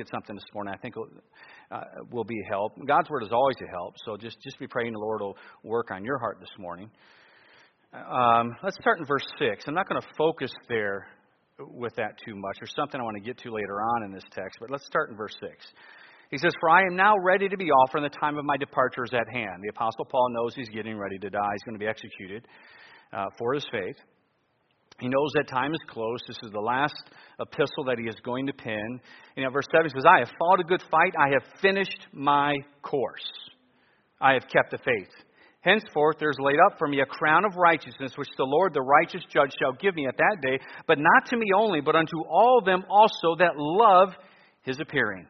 at something this morning I think will, uh, will be a help. God's word is always a help, so just just be praying the Lord will work on your heart this morning. Um, let's start in verse six. I'm not going to focus there with that too much. There's something I want to get to later on in this text, but let's start in verse six. He says, For I am now ready to be offered, and the time of my departure is at hand. The Apostle Paul knows he's getting ready to die. He's going to be executed uh, for his faith. He knows that time is close. This is the last epistle that he is going to pen. Know, verse 7 he says, I have fought a good fight. I have finished my course. I have kept the faith. Henceforth there is laid up for me a crown of righteousness, which the Lord, the righteous judge, shall give me at that day, but not to me only, but unto all them also that love his appearing.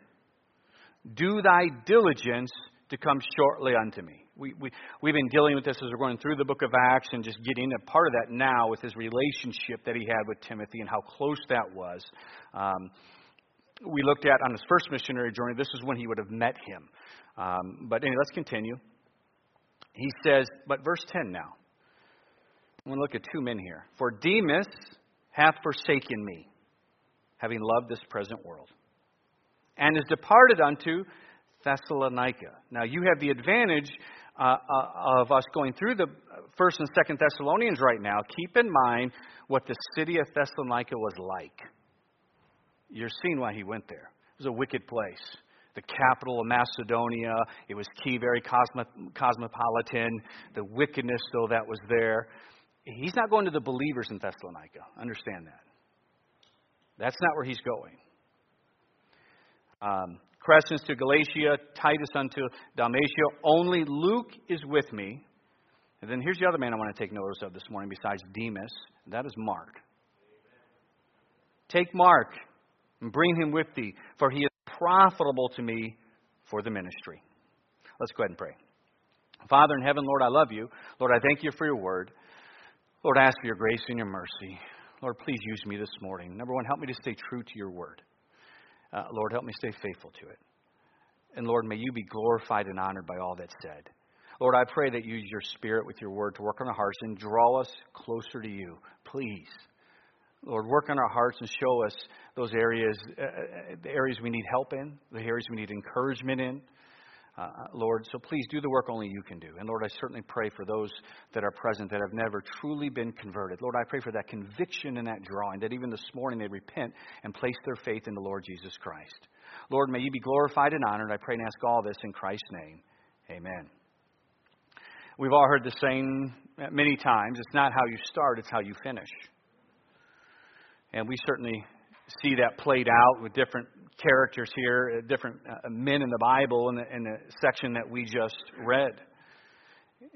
Do thy diligence to come shortly unto me we, we, we've been dealing with this as we're going through the book of Acts and just getting a part of that now with his relationship that he had with Timothy and how close that was. Um, we looked at on his first missionary journey, this is when he would have met him. Um, but anyway, let's continue. He says, but verse 10 now. I'm going to look at two men here. For Demas hath forsaken me, having loved this present world, and is departed unto Thessalonica. Now, you have the advantage uh, uh, of us going through the First and Second Thessalonians right now, keep in mind what the city of Thessalonica was like. You're seeing why he went there. It was a wicked place. The capital of Macedonia. It was key, very cosmopolitan. The wickedness, though, that was there. He's not going to the believers in Thessalonica. Understand that. That's not where he's going. Um, Crescens to Galatia, Titus unto Dalmatia. Only Luke is with me. And then here's the other man I want to take notice of this morning besides Demas. That is Mark. Take Mark and bring him with thee, for he is profitable to me for the ministry. Let's go ahead and pray. Father in heaven, Lord, I love you. Lord, I thank you for your word. Lord, I ask for your grace and your mercy. Lord, please use me this morning. Number one, help me to stay true to your word. Uh, Lord, help me stay faithful to it. And Lord, may you be glorified and honored by all that's said. Lord, I pray that you use your spirit with your word to work on our hearts and draw us closer to you. Please. Lord, work on our hearts and show us those areas, uh, uh the areas we need help in, the areas we need encouragement in. Uh, Lord, so please do the work only you can do. And Lord, I certainly pray for those that are present that have never truly been converted. Lord, I pray for that conviction and that drawing, that even this morning they repent and place their faith in the Lord Jesus Christ. Lord, may you be glorified and honored. I pray and ask all this in Christ's name. Amen. We've all heard the saying many times it's not how you start, it's how you finish. And we certainly see that played out with different characters here, uh, different uh, men in the Bible in the, in the section that we just read.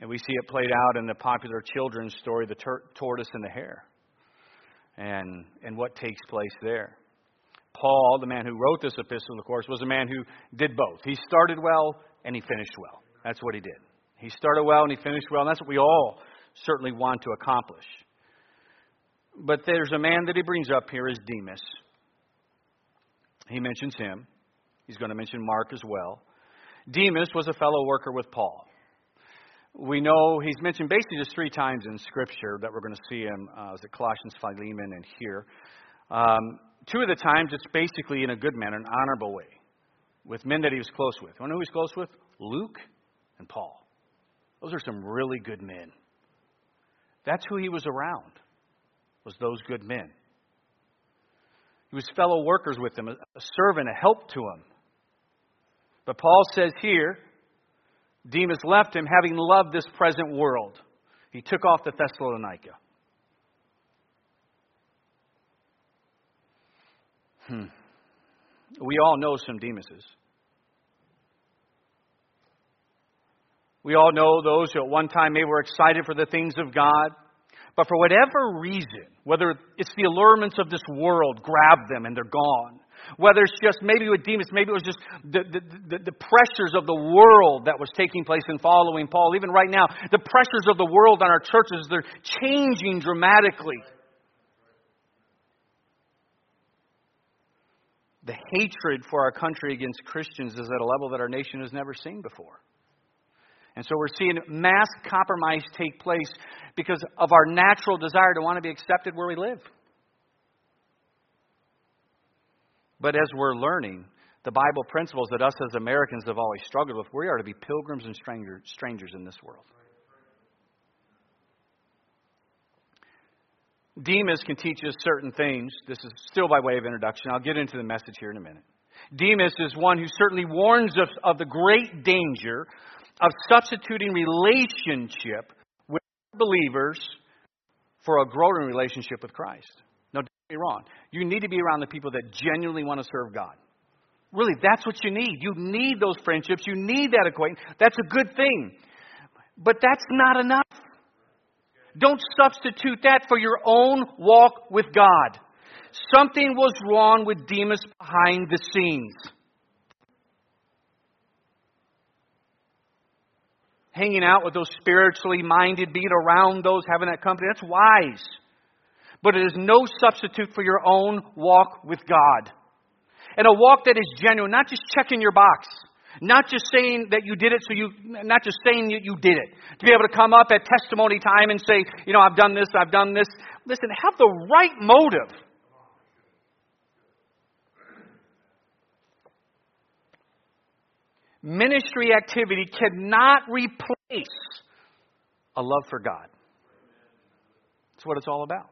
And we see it played out in the popular children's story, The Tur- Tortoise and the Hare, and, and what takes place there. Paul, the man who wrote this epistle, of course, was a man who did both. He started well and he finished well. That's what he did. He started well and he finished well, and that's what we all certainly want to accomplish. But there's a man that he brings up here is Demas. He mentions him. He's going to mention Mark as well. Demas was a fellow worker with Paul. We know he's mentioned basically just three times in Scripture that we're going to see him. Uh, it Colossians, Philemon, and here? Um, two of the times it's basically in a good manner, an honorable way, with men that he was close with. You know who he's close with? Luke and Paul. Those are some really good men. That's who he was around. Was those good men? He was fellow workers with them, a servant, a help to him. But Paul says here, Demas left him having loved this present world. He took off to Thessalonica. Hmm. We all know some Demases. We all know those who at one time maybe were excited for the things of God but for whatever reason, whether it's the allurements of this world grab them and they're gone, whether it's just maybe with Demas, maybe it was just the, the, the, the, pressures of the world that was taking place in following Paul. Even right now, the pressures of the world on our churches, they're changing dramatically. The hatred for our country against Christians is at a level that our nation has never seen before. And so we're seeing mass compromise take place because of our natural desire to want to be accepted where we live. But as we're learning, the Bible principles that us as Americans have always struggled with. We are to be pilgrims and stranger, strangers in this world. Demas can teach us certain things. This is still by way of introduction. I'll get into the message here in a minute. Demas is one who certainly warns us of the great danger of substituting relationship with believers for a growing relationship with Christ. No, don't be wrong. You need to be around the people that genuinely want to serve God. Really, that's what you need. You need those friendships. You need that acquaintance. That's a good thing. But that's not enough. Don't substitute that for your own walk with God. Something was wrong with Demas behind the scenes. Hanging out with those spiritually minded, being around those, having that company, that's wise. But it is no substitute for your own walk with God. And a walk that is genuine, not just checking your box. Not just saying that you did it, so you, not just saying that you did it. To be able to come up at testimony time and say, you know, I've done this, I've done this. Listen, have the right motive. Ministry activity cannot replace a love for God. That's what it's all about.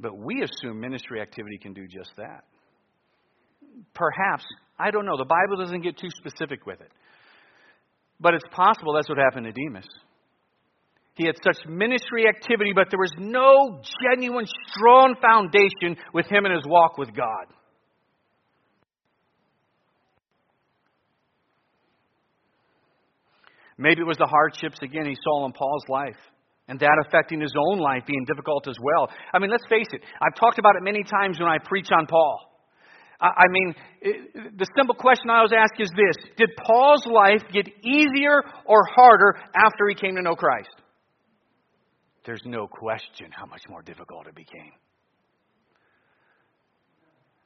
But we assume ministry activity can do just that. Perhaps, I don't know. The Bible doesn't get too specific with it. But it's possible that's what happened to Demas. He had such ministry activity, but there was no genuine, strong foundation with him in his walk with God. Maybe it was the hardships again he saw in Paul's life and that affecting his own life being difficult as well. I mean, let's face it. I've talked about it many times when I preach on Paul. I mean, the simple question I always ask is this Did Paul's life get easier or harder after he came to know Christ? There's no question how much more difficult it became.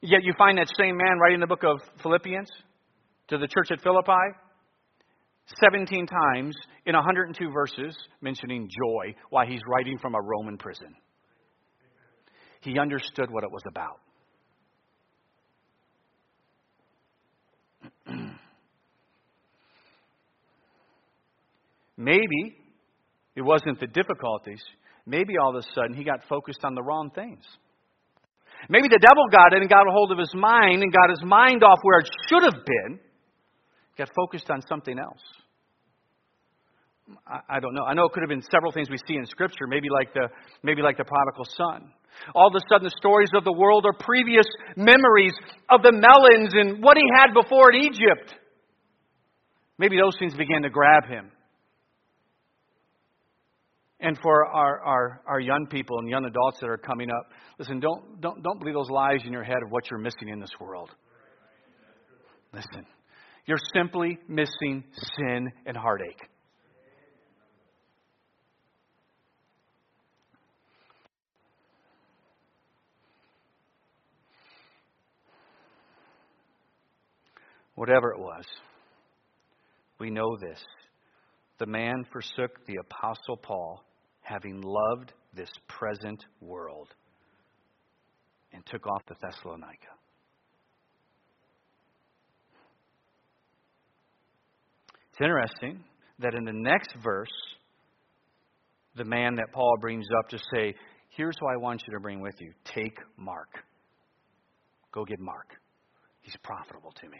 Yet you find that same man writing the book of Philippians to the church at Philippi 17 times in 102 verses mentioning joy while he's writing from a Roman prison. He understood what it was about. Maybe it wasn't the difficulties. Maybe all of a sudden he got focused on the wrong things. Maybe the devil got in and got a hold of his mind and got his mind off where it should have been, got focused on something else. I, I don't know. I know it could have been several things we see in Scripture, maybe like the maybe like the prodigal son. All of a sudden, the stories of the world are previous memories of the melons and what he had before in Egypt. Maybe those things began to grab him. And for our, our, our young people and young adults that are coming up, listen, don't, don't, don't believe those lies in your head of what you're missing in this world. Listen, you're simply missing sin and heartache. Whatever it was, we know this. The man forsook the Apostle Paul, having loved this present world, and took off to Thessalonica. It's interesting that in the next verse, the man that Paul brings up to say, Here's who I want you to bring with you take Mark. Go get Mark. He's profitable to me.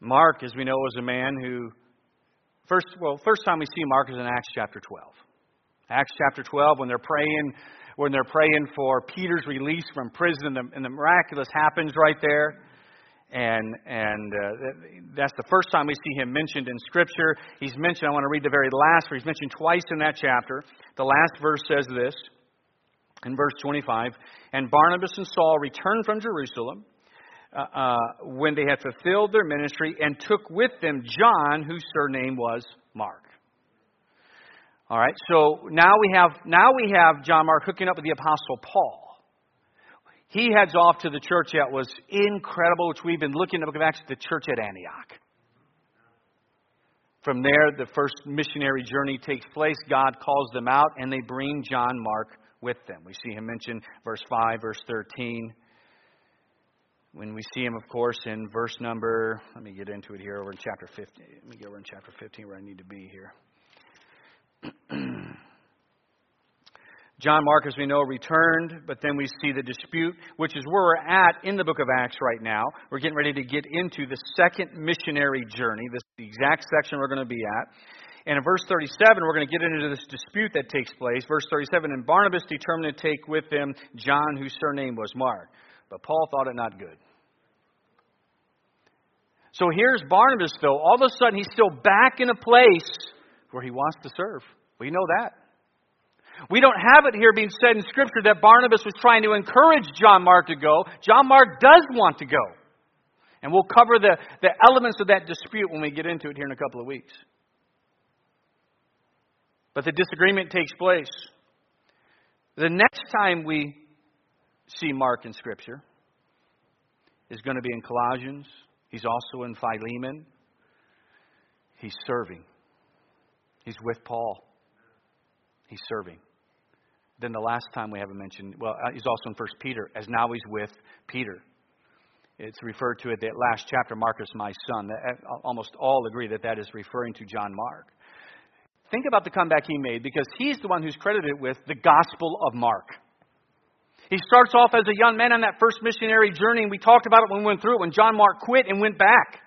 Mark, as we know, was a man who first well, first time we see Mark is in Acts chapter 12. Acts chapter 12, when they're praying, when they're praying for Peter's release from prison, and the, and the miraculous happens right there. And and uh, that's the first time we see him mentioned in Scripture. He's mentioned. I want to read the very last, where he's mentioned twice in that chapter. The last verse says this, in verse 25. And Barnabas and Saul returned from Jerusalem uh, uh, when they had fulfilled their ministry and took with them John, whose surname was Mark. All right, so now we have now we have John Mark hooking up with the apostle Paul. He heads off to the church that was incredible, which we've been looking at the book of Acts, the church at Antioch. From there, the first missionary journey takes place. God calls them out, and they bring John Mark with them. We see him mentioned verse 5, verse 13 when we see him, of course, in verse number, let me get into it here over in chapter 15. Let me get over in chapter 15 where I need to be here. John Mark, as we know, returned, but then we see the dispute, which is where we're at in the book of Acts right now. We're getting ready to get into the second missionary journey. This is the exact section we're going to be at. And in verse 37, we're going to get into this dispute that takes place. Verse 37 And Barnabas determined to take with him John, whose surname was Mark. But Paul thought it not good. So here's Barnabas, though. All of a sudden, he's still back in a place where he wants to serve. We know that. We don't have it here being said in Scripture that Barnabas was trying to encourage John Mark to go. John Mark does want to go. And we'll cover the, the elements of that dispute when we get into it here in a couple of weeks. But the disagreement takes place. The next time we see Mark in Scripture is going to be in Colossians. He's also in Philemon. He's serving. He's with Paul. He's serving. Then the last time we haven't mentioned, well, uh, he's also in First Peter, as now he's with Peter. It's referred to at that last chapter, Marcus, my son. Uh, almost all agree that that is referring to John Mark. Think about the comeback he made because he's the one who's credited with the Gospel of Mark. He starts off as a young man on that first missionary journey, and we talked about it when we went through it, when John Mark quit and went back.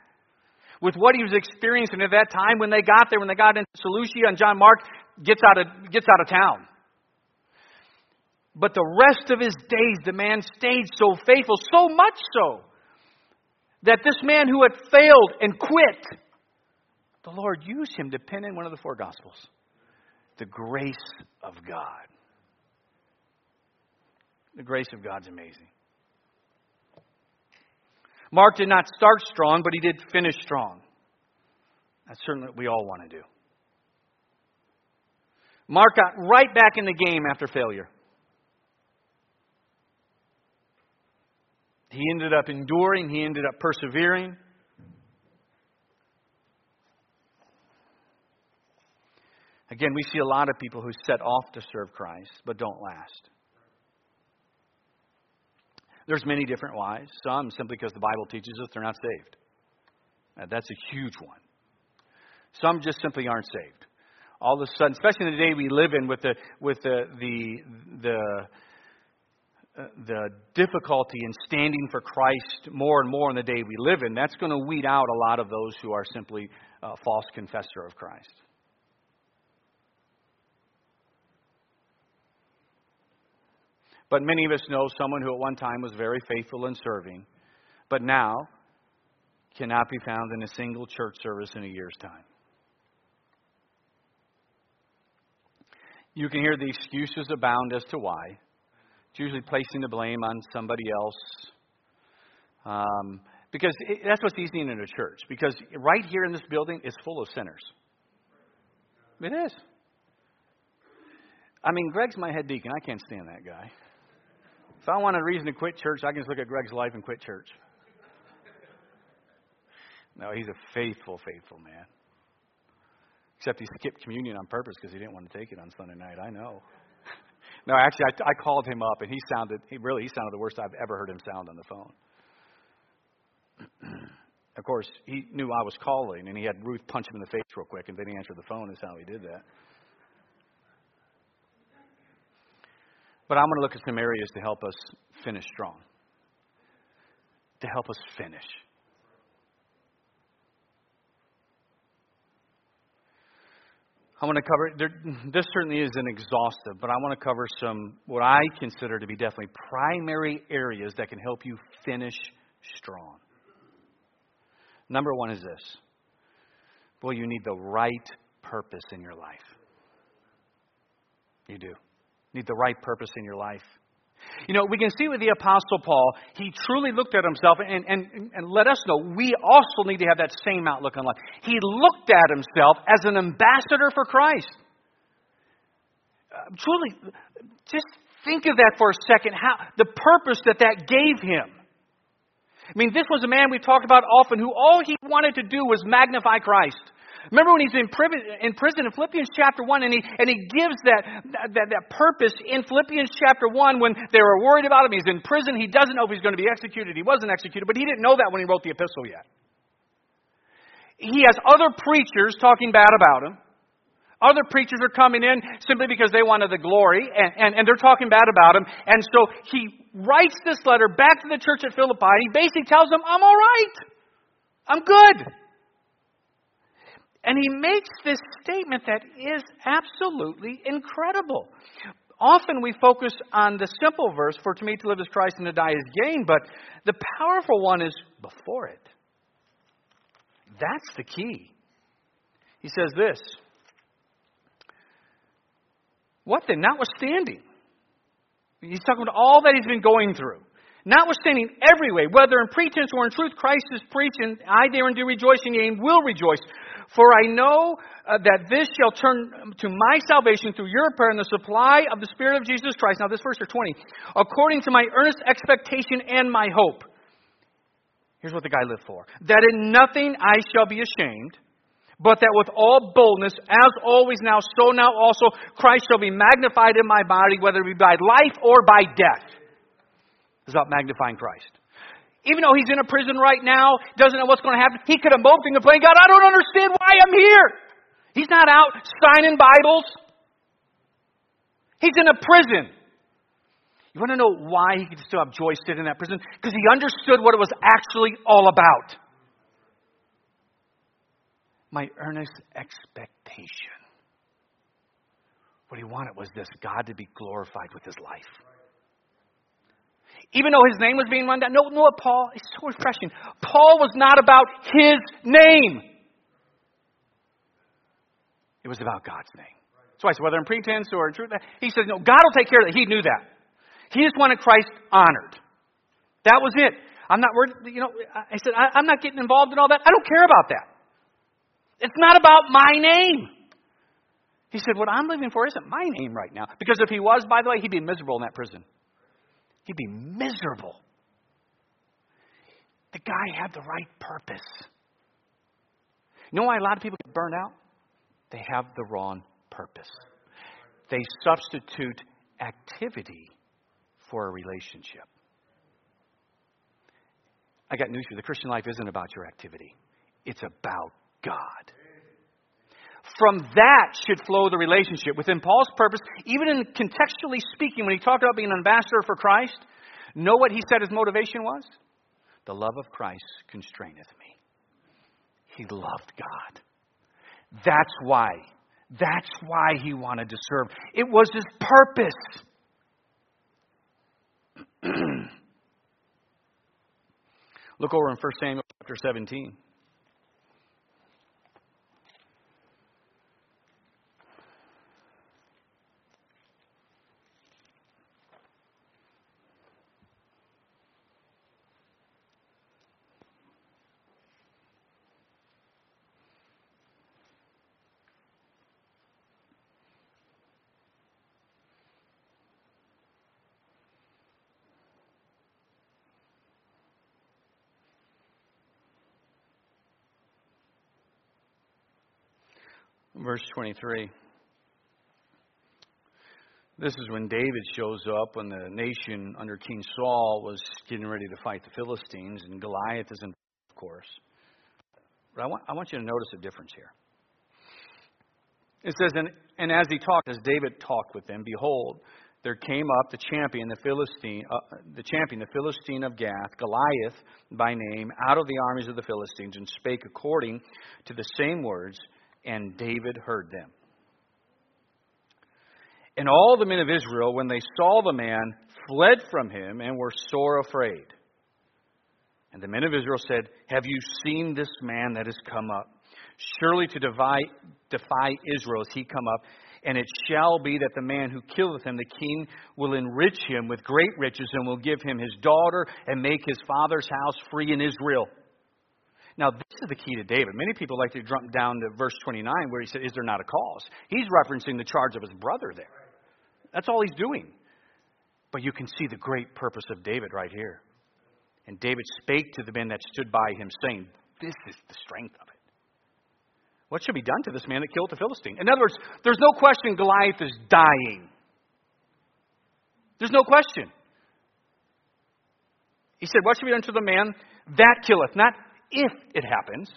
With what he was experiencing at that time when they got there, when they got into Seleucia, and John Mark gets out of, gets out of town. But the rest of his days, the man stayed so faithful, so much so, that this man who had failed and quit, the Lord used him to pen in one of the four Gospels. The grace of God. The grace of God's amazing. Mark did not start strong, but he did finish strong. That's certainly what we all want to do. Mark got right back in the game after failure. He ended up enduring, he ended up persevering. Again, we see a lot of people who set off to serve Christ but don't last. There's many different whys. Some simply because the Bible teaches us they're not saved. that's a huge one. Some just simply aren't saved all of a sudden, especially in the day we live in with the, with the, the, the, uh, the difficulty in standing for Christ more and more in the day we live in, that's going to weed out a lot of those who are simply uh, false confessor of Christ. But many of us know someone who at one time was very faithful in serving, but now cannot be found in a single church service in a year's time. You can hear the excuses abound as to why. It's usually placing the blame on somebody else. Um, because it, that's what's easy in a church. Because right here in this building is full of sinners. It is. I mean, Greg's my head deacon. I can't stand that guy. If I want a reason to quit church, I can just look at Greg's life and quit church. No, he's a faithful, faithful man. Except he skipped communion on purpose because he didn't want to take it on Sunday night. I know. No, actually, I, I called him up, and he sounded, he really, he sounded the worst I've ever heard him sound on the phone. of course, he knew I was calling, and he had Ruth punch him in the face real quick, and then he answered the phone, is how he did that. But I'm going to look at some areas to help us finish strong, to help us finish. I want to cover, there, this certainly isn't exhaustive, but I want to cover some, what I consider to be definitely primary areas that can help you finish strong. Number one is this. Well, you need the right purpose in your life. You do. You need the right purpose in your life. You know, we can see with the Apostle Paul, he truly looked at himself and, and, and let us know we also need to have that same outlook on life. He looked at himself as an ambassador for Christ. Uh, truly, just think of that for a second, how the purpose that that gave him. I mean, this was a man we talked about often who all he wanted to do was magnify Christ. Remember when he's in prison, in prison in Philippians chapter 1 and he, and he gives that, that, that purpose in Philippians chapter 1 when they were worried about him. He's in prison. He doesn't know if he's going to be executed. He wasn't executed, but he didn't know that when he wrote the epistle yet. He has other preachers talking bad about him. Other preachers are coming in simply because they wanted the glory, and, and, and they're talking bad about him. And so he writes this letter back to the church at Philippi. And he basically tells them, I'm all right. I'm good. And he makes this statement that is absolutely incredible. Often we focus on the simple verse, for to me to live is Christ and to die is gain, but the powerful one is before it. That's the key. He says this what then? Notwithstanding. He's talking about all that he's been going through. Notwithstanding every way, whether in pretense or in truth, Christ is preached, and I therein do rejoice, and will rejoice. For I know uh, that this shall turn to my salvation through your prayer and the supply of the Spirit of Jesus Christ. Now, this verse is 20. According to my earnest expectation and my hope. Here's what the guy lived for. That in nothing I shall be ashamed but that with all boldness, as always now, so now also, Christ shall be magnified in my body, whether it be by life or by death. It's about magnifying Christ. Even though he's in a prison right now, doesn't know what's going to happen, he could have moped and complained, God, I don't understand why I'm here. He's not out signing Bibles. He's in a prison. You want to know why he could still have joy sitting in that prison? Because he understood what it was actually all about my earnest expectation. What he wanted was this God to be glorified with his life. Even though his name was being run down. No, no, Paul, it's so refreshing. Paul was not about his name, it was about God's name. So I said, whether in pretense or in truth, he said, no, God will take care of that. He knew that. He just wanted Christ honored. That was it. I'm not you know, I said, I, I'm not getting involved in all that. I don't care about that. It's not about my name. He said, What I'm living for isn't my name right now. Because if he was, by the way, he'd be miserable in that prison. He'd be miserable. The guy had the right purpose. You know why a lot of people get burned out? They have the wrong purpose. They substitute activity for a relationship. I got news for you. The Christian life isn't about your activity, it's about God. From that should flow the relationship. Within Paul's purpose, even in contextually speaking, when he talked about being an ambassador for Christ, know what he said his motivation was? The love of Christ constraineth me. He loved God. That's why. That's why he wanted to serve. It was his purpose. Look over in 1 Samuel chapter 17. Verse 23. This is when David shows up when the nation under King Saul was getting ready to fight the Philistines, and Goliath is in, of course. But I want, I want you to notice a difference here. It says, and, and as he talked, as David talked with them, behold, there came up the champion, the Philistine, uh, the champion, the Philistine of Gath, Goliath by name, out of the armies of the Philistines, and spake according to the same words and David heard them. And all the men of Israel, when they saw the man, fled from him and were sore afraid. And the men of Israel said, Have you seen this man that has come up? Surely to defy, defy Israel has he come up. And it shall be that the man who killeth him, the king, will enrich him with great riches and will give him his daughter and make his father's house free in Israel. Now, this is the key to David. Many people like to jump down to verse 29 where he said, Is there not a cause? He's referencing the charge of his brother there. That's all he's doing. But you can see the great purpose of David right here. And David spake to the men that stood by him, saying, This is the strength of it. What should be done to this man that killed the Philistine? In other words, there's no question Goliath is dying. There's no question. He said, What should be done to the man that killeth? Not if it happens.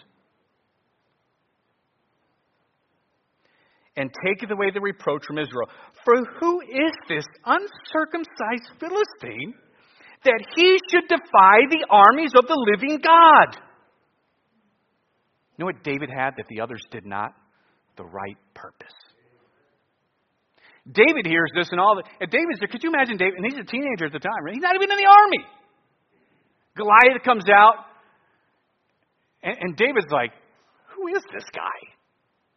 And taketh away the reproach from Israel. For who is this uncircumcised Philistine that he should defy the armies of the living God? You know what David had that the others did not? The right purpose. David hears this and all that. David's there. Could you imagine David? And he's a teenager at the time, right? He's not even in the army. Goliath comes out, and, and David's like, Who is this guy?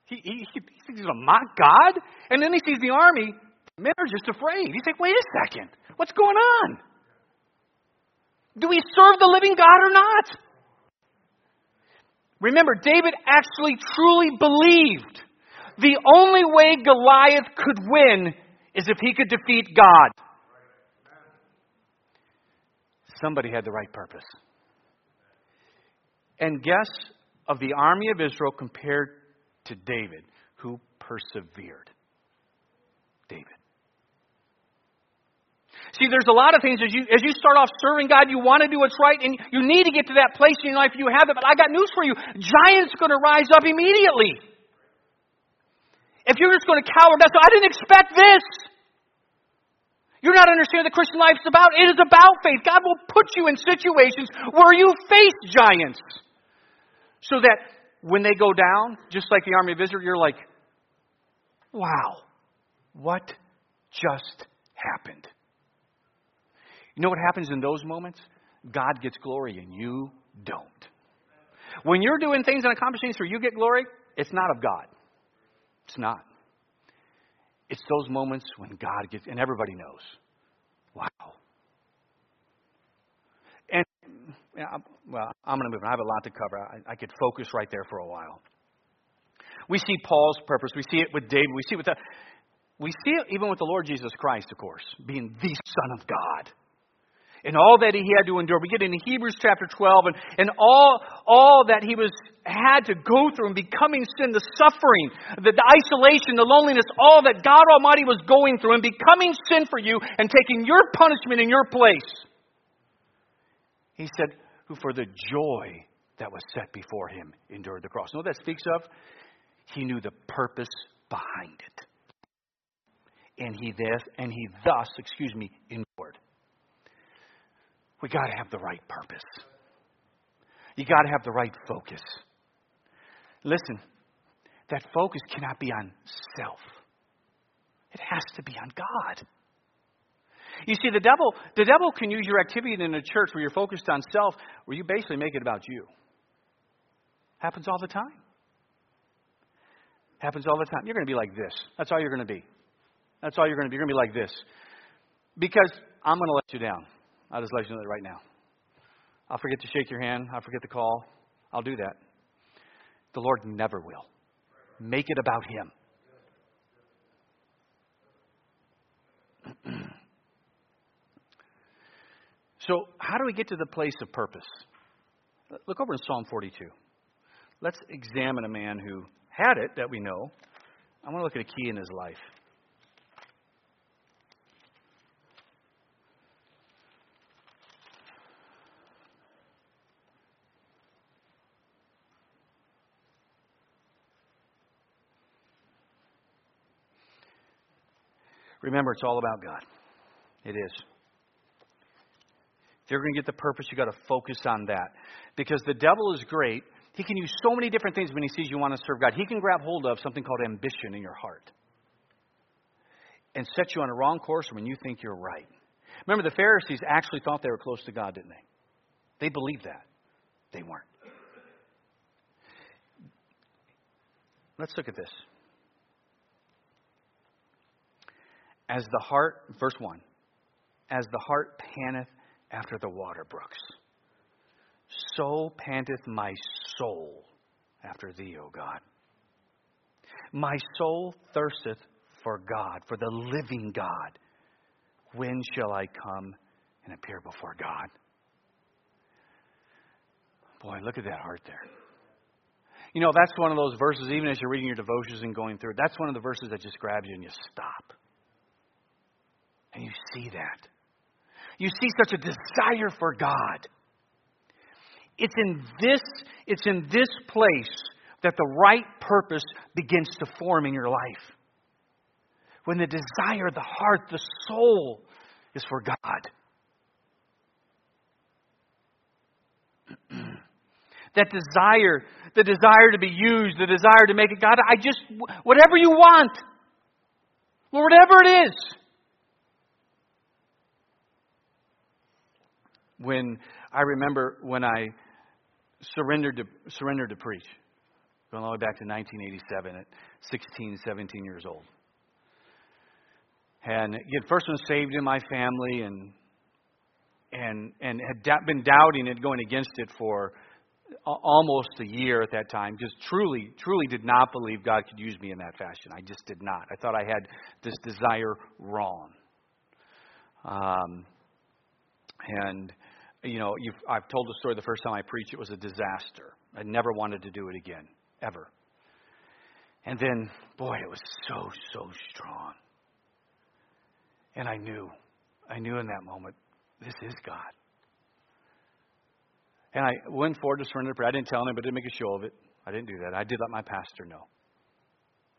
He, he, he thinks he's to mock God? And then he sees the army. Men are just afraid. He's like, Wait a second. What's going on? Do we serve the living God or not? Remember, David actually truly believed the only way Goliath could win is if he could defeat God. Somebody had the right purpose. And guess of the army of Israel compared to David, who persevered? David. See, there's a lot of things as you as you start off serving God, you want to do what's right, and you need to get to that place in your life you have it. But I got news for you: giants going to rise up immediately. If you're just going to cower down, so I didn't expect this. You're not understanding the Christian life is about. It is about faith. God will put you in situations where you face giants. So that when they go down, just like the army of Israel, you're like, wow, what just happened? You know what happens in those moments? God gets glory and you don't. When you're doing things and accomplishing things where you get glory, it's not of God. It's not. It's those moments when God gets, and everybody knows. Wow. And, well, I'm going to move on. I have a lot to cover. I, I could focus right there for a while. We see Paul's purpose. We see it with David. We see it with the, we see it even with the Lord Jesus Christ, of course, being the Son of God and all that he had to endure. We get into Hebrews chapter 12 and, and all, all that he was had to go through in becoming sin, the suffering, the, the isolation, the loneliness, all that God Almighty was going through and becoming sin for you and taking your punishment in your place. He said, who for the joy that was set before him endured the cross. You know what that speaks of? He knew the purpose behind it. And he thus, and he thus, excuse me, endured. We got to have the right purpose. You got to have the right focus. Listen, that focus cannot be on self. It has to be on God. You see, the devil, the devil can use your activity in a church where you're focused on self, where you basically make it about you. Happens all the time. Happens all the time. You're going to be like this. That's all you're going to be. That's all you're going to be. You're going to be like this. Because I'm going to let you down. I'll just let you know that right now. I'll forget to shake your hand. I'll forget to call. I'll do that. The Lord never will. Make it about Him. so, how do we get to the place of purpose? Look over in Psalm 42. Let's examine a man who had it that we know. I want to look at a key in his life. Remember, it's all about God. It is. If you're going to get the purpose, you've got to focus on that. Because the devil is great. He can use so many different things when he sees you want to serve God. He can grab hold of something called ambition in your heart and set you on a wrong course when you think you're right. Remember, the Pharisees actually thought they were close to God, didn't they? They believed that. They weren't. Let's look at this. As the heart, verse 1, as the heart panteth after the water brooks, so panteth my soul after thee, O God. My soul thirsteth for God, for the living God. When shall I come and appear before God? Boy, look at that heart there. You know, that's one of those verses, even as you're reading your devotions and going through it, that's one of the verses that just grabs you and you stop. And you see that. You see such a desire for God. It's in this, it's in this place that the right purpose begins to form in your life. When the desire, the heart, the soul is for God. that desire, the desire to be used, the desire to make it God, I just, whatever you want, Lord, whatever it is. When I remember when I surrendered to, surrendered to preach, going all the way back to 1987 at 16, 17 years old. And again, first one saved in my family and and and had been doubting it, going against it for almost a year at that time because truly, truly did not believe God could use me in that fashion. I just did not. I thought I had this desire wrong. Um, and, you know, I've told the story the first time I preached, it was a disaster. I never wanted to do it again, ever. And then, boy, it was so, so strong. And I knew, I knew in that moment, this is God. And I went forward to surrender prayer. I didn't tell anybody, I didn't make a show of it. I didn't do that. I did let my pastor know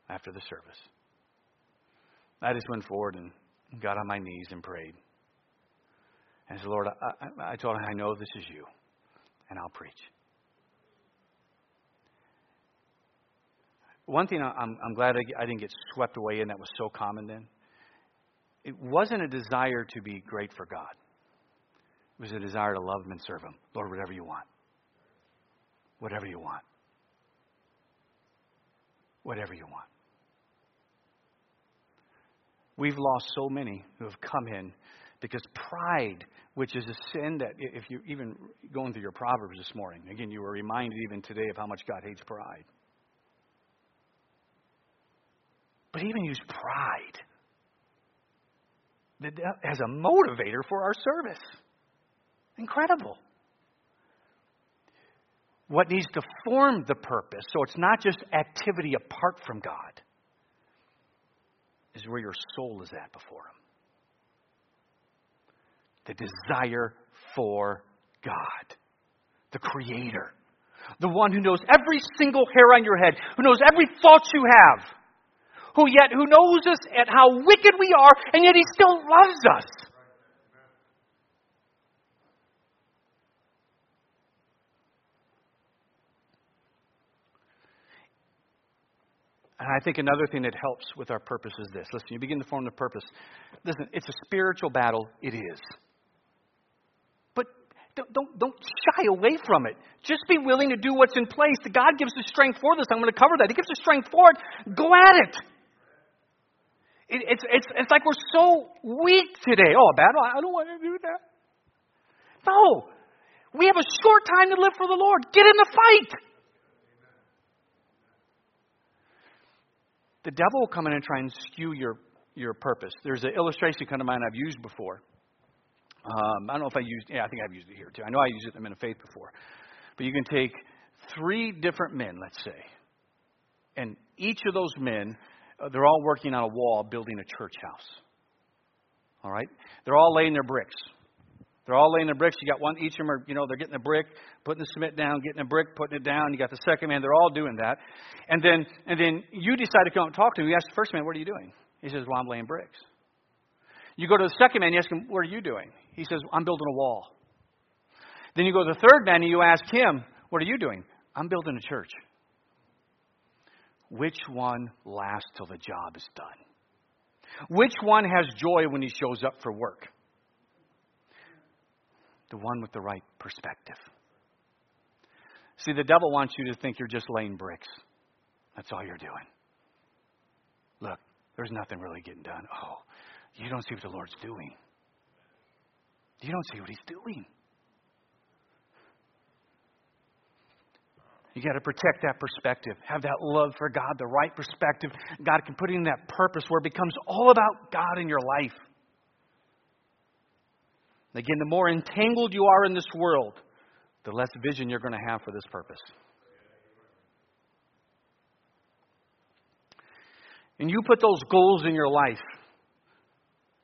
after the service. I just went forward and got on my knees and prayed. And said, Lord, I, I, I told him, I know this is you, and I'll preach. One thing I'm, I'm glad I didn't get swept away in that was so common then. It wasn't a desire to be great for God. It was a desire to love Him and serve Him. Lord, whatever you want. Whatever you want. Whatever you want. We've lost so many who have come in because pride, which is a sin that, if you even going through your Proverbs this morning, again, you were reminded even today of how much God hates pride. But even use pride as a motivator for our service. Incredible. What needs to form the purpose, so it's not just activity apart from God, is where your soul is at before Him. The desire for God, the Creator, the one who knows every single hair on your head, who knows every thought you have, who yet who knows us at how wicked we are, and yet He still loves us. And I think another thing that helps with our purpose is this. Listen, you begin to form the purpose. Listen, it's a spiritual battle. It is. Don't, don't, don't shy away from it. Just be willing to do what's in place. God gives the strength for this. I'm going to cover that. He gives the strength for it. Go at it. it it's, it's, it's like we're so weak today. Oh, battle? I don't want to do that. No. We have a short time to live for the Lord. Get in the fight. the devil will come in and try and skew your, your purpose. There's an illustration kind of mine I've used before. Um, I don't know if I used, yeah, I think I've used it here too. I know I used it in Men of Faith before. But you can take three different men, let's say, and each of those men, uh, they're all working on a wall building a church house. All right? They're all laying their bricks. They're all laying their bricks. You got one, each of them are, you know, they're getting a brick, putting the cement down, getting a brick, putting it down. You got the second man, they're all doing that. And then, and then you decide to come and talk to him. You ask the first man, what are you doing? He says, well, I'm laying bricks. You go to the second man, you ask him, what are you doing? He says, I'm building a wall. Then you go to the third man and you ask him, what are you doing? I'm building a church. Which one lasts till the job is done? Which one has joy when he shows up for work? the one with the right perspective. See, the devil wants you to think you're just laying bricks. That's all you're doing. Look, there's nothing really getting done. Oh, you don't see what the Lord's doing. You don't see what he's doing. You got to protect that perspective. Have that love for God, the right perspective. God can put in that purpose where it becomes all about God in your life. Again, the more entangled you are in this world, the less vision you're going to have for this purpose. And you put those goals in your life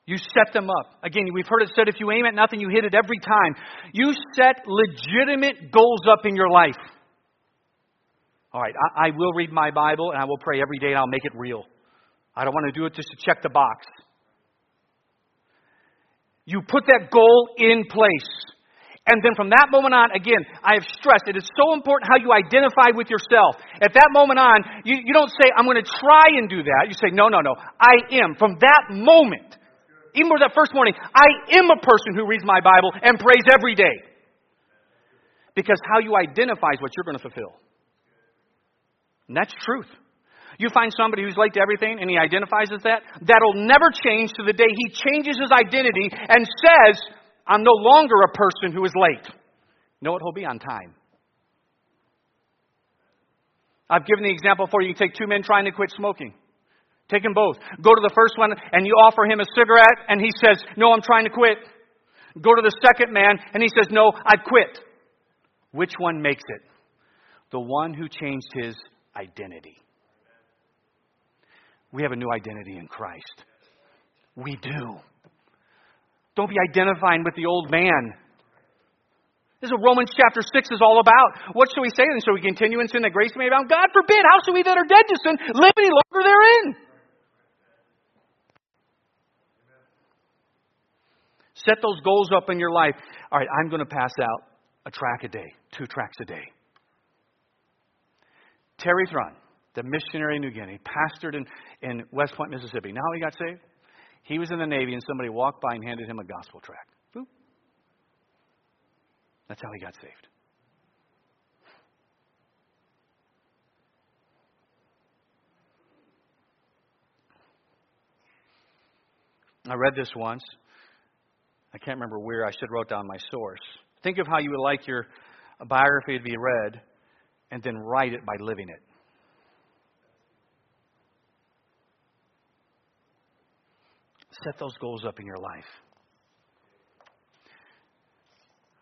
you set them up. Again, we've heard it said if you aim at nothing, you hit it every time. You set legitimate goals up in your life. All right, I, I will read my Bible and I will pray every day and I'll make it real. I don't want to do it just to check the box. You put that goal in place. And then from that moment on, again, I have stressed it is so important how you identify with yourself. At that moment on, you, you don't say, I'm going to try and do that. You say, no, no, no, I am. From that moment, even more that first morning, I am a person who reads my Bible and prays every day. Because how you identify is what you're going to fulfill. And that's truth. You find somebody who's late to everything and he identifies as that, that'll never change to the day he changes his identity and says, I'm no longer a person who is late. No, he'll be on time. I've given the example for you. You take two men trying to quit smoking. Take them both. Go to the first one and you offer him a cigarette and he says, No, I'm trying to quit. Go to the second man and he says, No, I quit. Which one makes it? The one who changed his identity. We have a new identity in Christ. We do. Don't be identifying with the old man. This is what Romans chapter 6 is all about. What shall we say then? Shall we continue in sin that grace may abound? God forbid. How shall we that are dead to sin live any longer therein? Set those goals up in your life. All right, I'm going to pass out a track a day, two tracks a day. Terry Thrun, the missionary in New Guinea, pastored in, in West Point, Mississippi. Now he got saved? He was in the Navy and somebody walked by and handed him a gospel tract. Boop. That's how he got saved. I read this once. I can't remember where. I should have wrote down my source. Think of how you would like your biography to be read, and then write it by living it. Set those goals up in your life.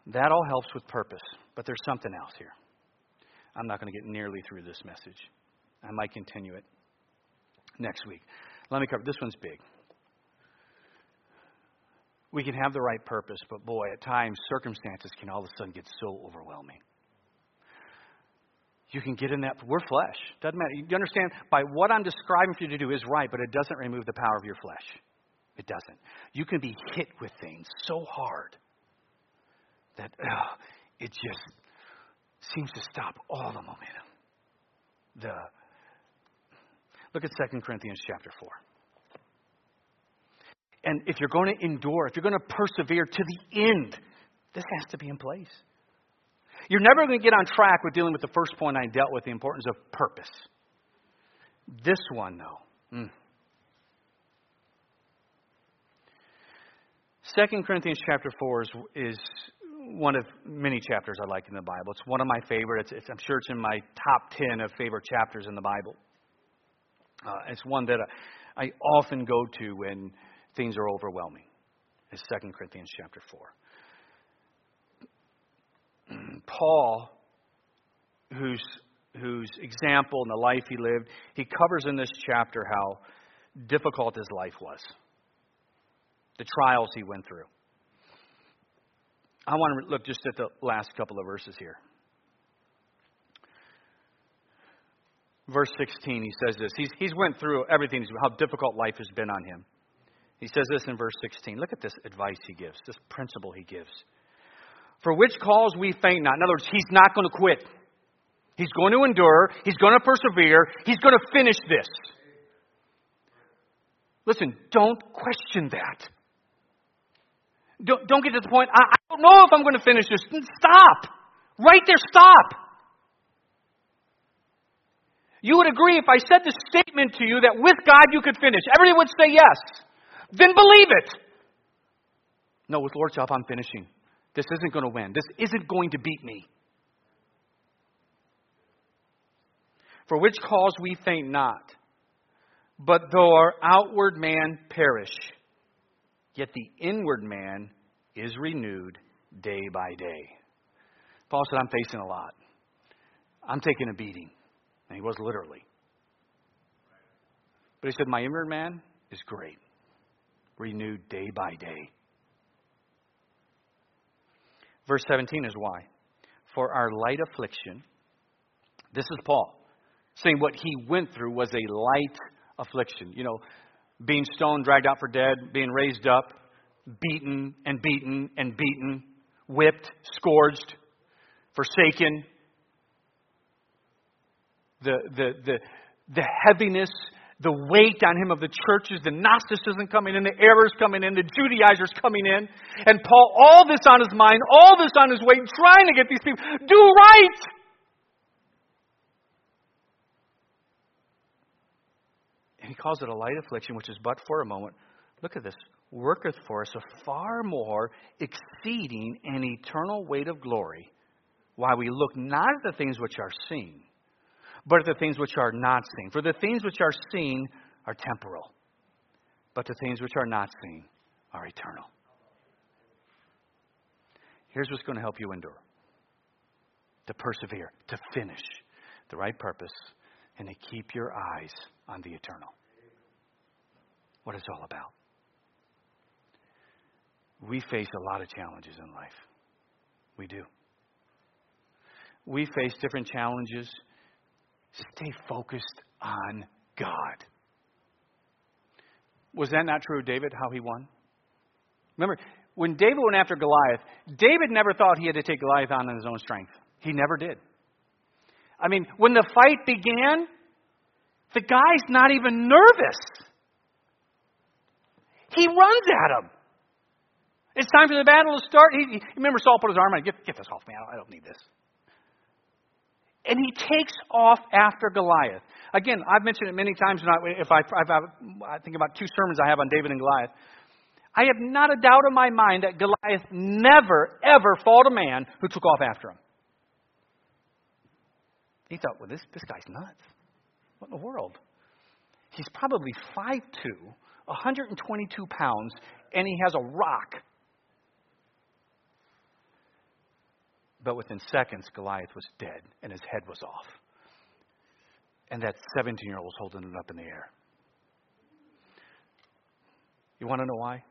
That all helps with purpose, but there's something else here. I'm not going to get nearly through this message. I might continue it next week. Let me cover this one's big. We can have the right purpose, but boy, at times circumstances can all of a sudden get so overwhelming. You can get in that. We're flesh. Doesn't matter. You understand? By what I'm describing for you to do is right, but it doesn't remove the power of your flesh. It doesn't. You can be hit with things so hard that ugh, it just seems to stop all the momentum. The look at 2 Corinthians chapter 4. And if you're going to endure, if you're going to persevere to the end, this has to be in place. You're never going to get on track with dealing with the first point I dealt with the importance of purpose. This one, though. Mm. 2 Corinthians chapter 4 is, is one of many chapters I like in the Bible. It's one of my favorites. It's, I'm sure it's in my top 10 of favorite chapters in the Bible. Uh, it's one that I, I often go to when things are overwhelming. It's 2 Corinthians chapter 4. Paul, whose, whose example and the life he lived, he covers in this chapter how difficult his life was the trials he went through. I want to look just at the last couple of verses here. Verse 16, he says this. He's, he's went through everything, how difficult life has been on him. He says this in verse 16. Look at this advice he gives, this principle he gives. For which cause we faint not. In other words, he's not going to quit. He's going to endure. He's going to persevere. He's going to finish this. Listen, don't question that. Don't, don't get to the point, I, I don't know if I'm going to finish this. Stop. Right there, stop. You would agree if I said this statement to you that with God you could finish. Everybody would say yes. Then believe it. No, with Lord's help, I'm finishing. This isn't going to win. This isn't going to beat me. For which cause we faint not, but though our outward man perish, Yet the inward man is renewed day by day. Paul said, I'm facing a lot. I'm taking a beating. And he was literally. But he said, My inward man is great, renewed day by day. Verse 17 is why. For our light affliction, this is Paul saying what he went through was a light affliction. You know, being stoned, dragged out for dead, being raised up, beaten and beaten and beaten, whipped, scourged, forsaken. The, the, the, the heaviness, the weight on him of the churches, the Gnosticism coming in, the errors coming in, the Judaizers coming in. And Paul, all this on his mind, all this on his weight, trying to get these people, do right! And he calls it a light affliction, which is but for a moment. Look at this. Worketh for us a far more exceeding and eternal weight of glory, while we look not at the things which are seen, but at the things which are not seen. For the things which are seen are temporal, but the things which are not seen are eternal. Here's what's going to help you endure to persevere, to finish the right purpose, and to keep your eyes on the eternal. What it's all about. We face a lot of challenges in life. We do. We face different challenges. Stay focused on God. Was that not true of David, how he won? Remember, when David went after Goliath, David never thought he had to take Goliath on in his own strength. He never did. I mean, when the fight began, the guy's not even nervous. He runs at him. It's time for the battle to start. He, he, remember, Saul put his arm on. Get, get this off me. I don't, I don't need this. And he takes off after Goliath. Again, I've mentioned it many times. If I, if I, I think about two sermons I have on David and Goliath, I have not a doubt in my mind that Goliath never, ever fought a man who took off after him. He thought, well, this, this guy's nuts. What in the world? He's probably 5'2, 122 pounds, and he has a rock. But within seconds, Goliath was dead, and his head was off. And that 17 year old was holding it up in the air. You want to know why?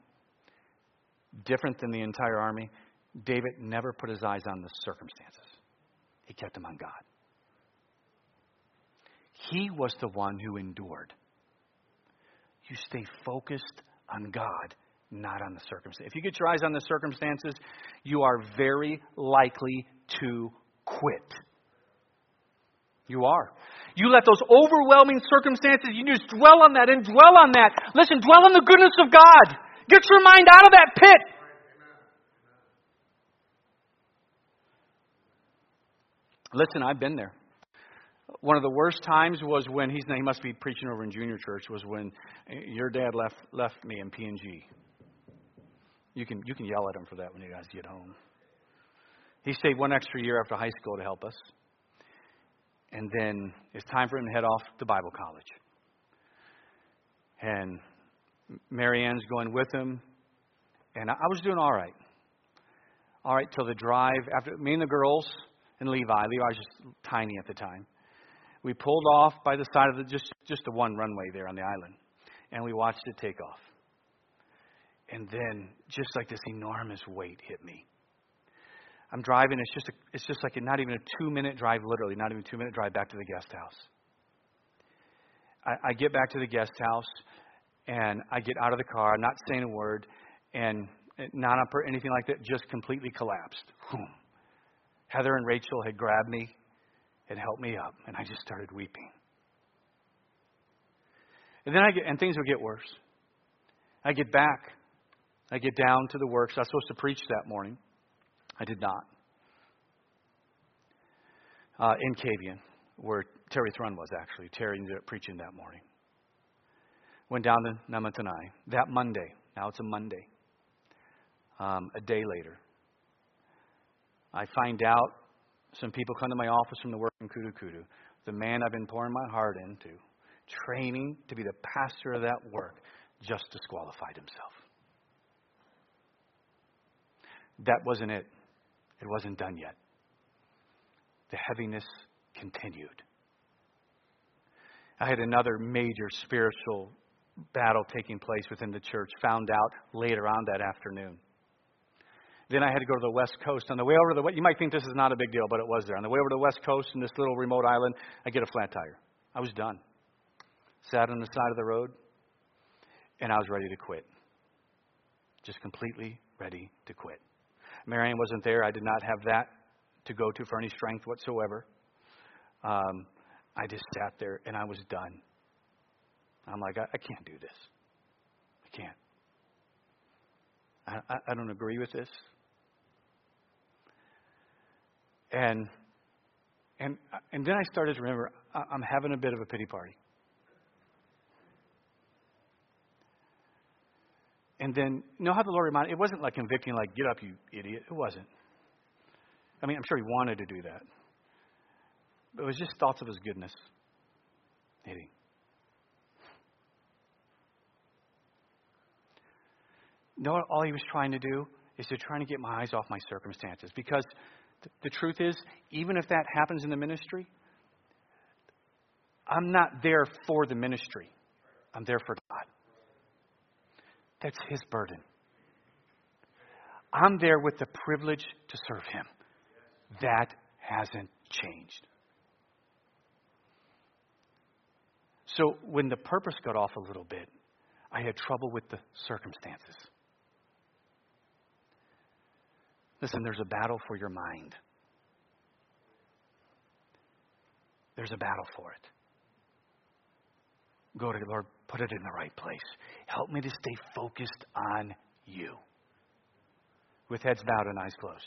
Different than the entire army, David never put his eyes on the circumstances, he kept them on God. He was the one who endured. You stay focused on God, not on the circumstances. If you get your eyes on the circumstances, you are very likely to quit. You are. You let those overwhelming circumstances, you just dwell on that and dwell on that. Listen, dwell on the goodness of God. Get your mind out of that pit. Listen, I've been there one of the worst times was when he's he must be preaching over in junior church was when your dad left left me in PNG. You can you can yell at him for that when you guys get home. He stayed one extra year after high school to help us. And then it's time for him to head off to Bible college. And Marianne's going with him. And I was doing all right. All right, till the drive after me and the girls and Levi. Levi was just tiny at the time. We pulled off by the side of the just just the one runway there on the island, and we watched it take off. And then, just like this enormous weight hit me. I'm driving. It's just a, it's just like a, not even a two minute drive, literally not even a two minute drive back to the guest house. I, I get back to the guest house, and I get out of the car, not saying a word, and not up or anything like that, just completely collapsed. Heather and Rachel had grabbed me it helped me up, and I just started weeping. And then I get, and things would get worse. I get back. I get down to the works. I was supposed to preach that morning. I did not. Uh, in Kavieng, where Terry Thrun was actually. Terry ended up preaching that morning. Went down to Namatanai that Monday. Now it's a Monday. Um, a day later, I find out some people come to my office from the work in Kudu Kudu. The man I've been pouring my heart into, training to be the pastor of that work, just disqualified himself. That wasn't it. It wasn't done yet. The heaviness continued. I had another major spiritual battle taking place within the church, found out later on that afternoon. Then I had to go to the West Coast. On the way over to the you might think this is not a big deal, but it was there. On the way over to the West Coast in this little remote island, I get a flat tire. I was done. Sat on the side of the road, and I was ready to quit. Just completely ready to quit. Marion wasn't there. I did not have that to go to for any strength whatsoever. Um, I just sat there and I was done. I'm like, I, I can't do this. I can't. I, I, I don't agree with this. And and and then I started to remember I'm having a bit of a pity party. And then, you know how the Lord reminded? It wasn't like convicting, like "Get up, you idiot." It wasn't. I mean, I'm sure He wanted to do that, but it was just thoughts of His goodness. Maybe. know what all he was trying to do is to trying to get my eyes off my circumstances because the truth is, even if that happens in the ministry, I'm not there for the ministry. I'm there for God. That's His burden. I'm there with the privilege to serve Him. That hasn't changed. So when the purpose got off a little bit, I had trouble with the circumstances. Listen, there's a battle for your mind. There's a battle for it. Go to the Lord, put it in the right place. Help me to stay focused on you. With heads bowed and eyes closed.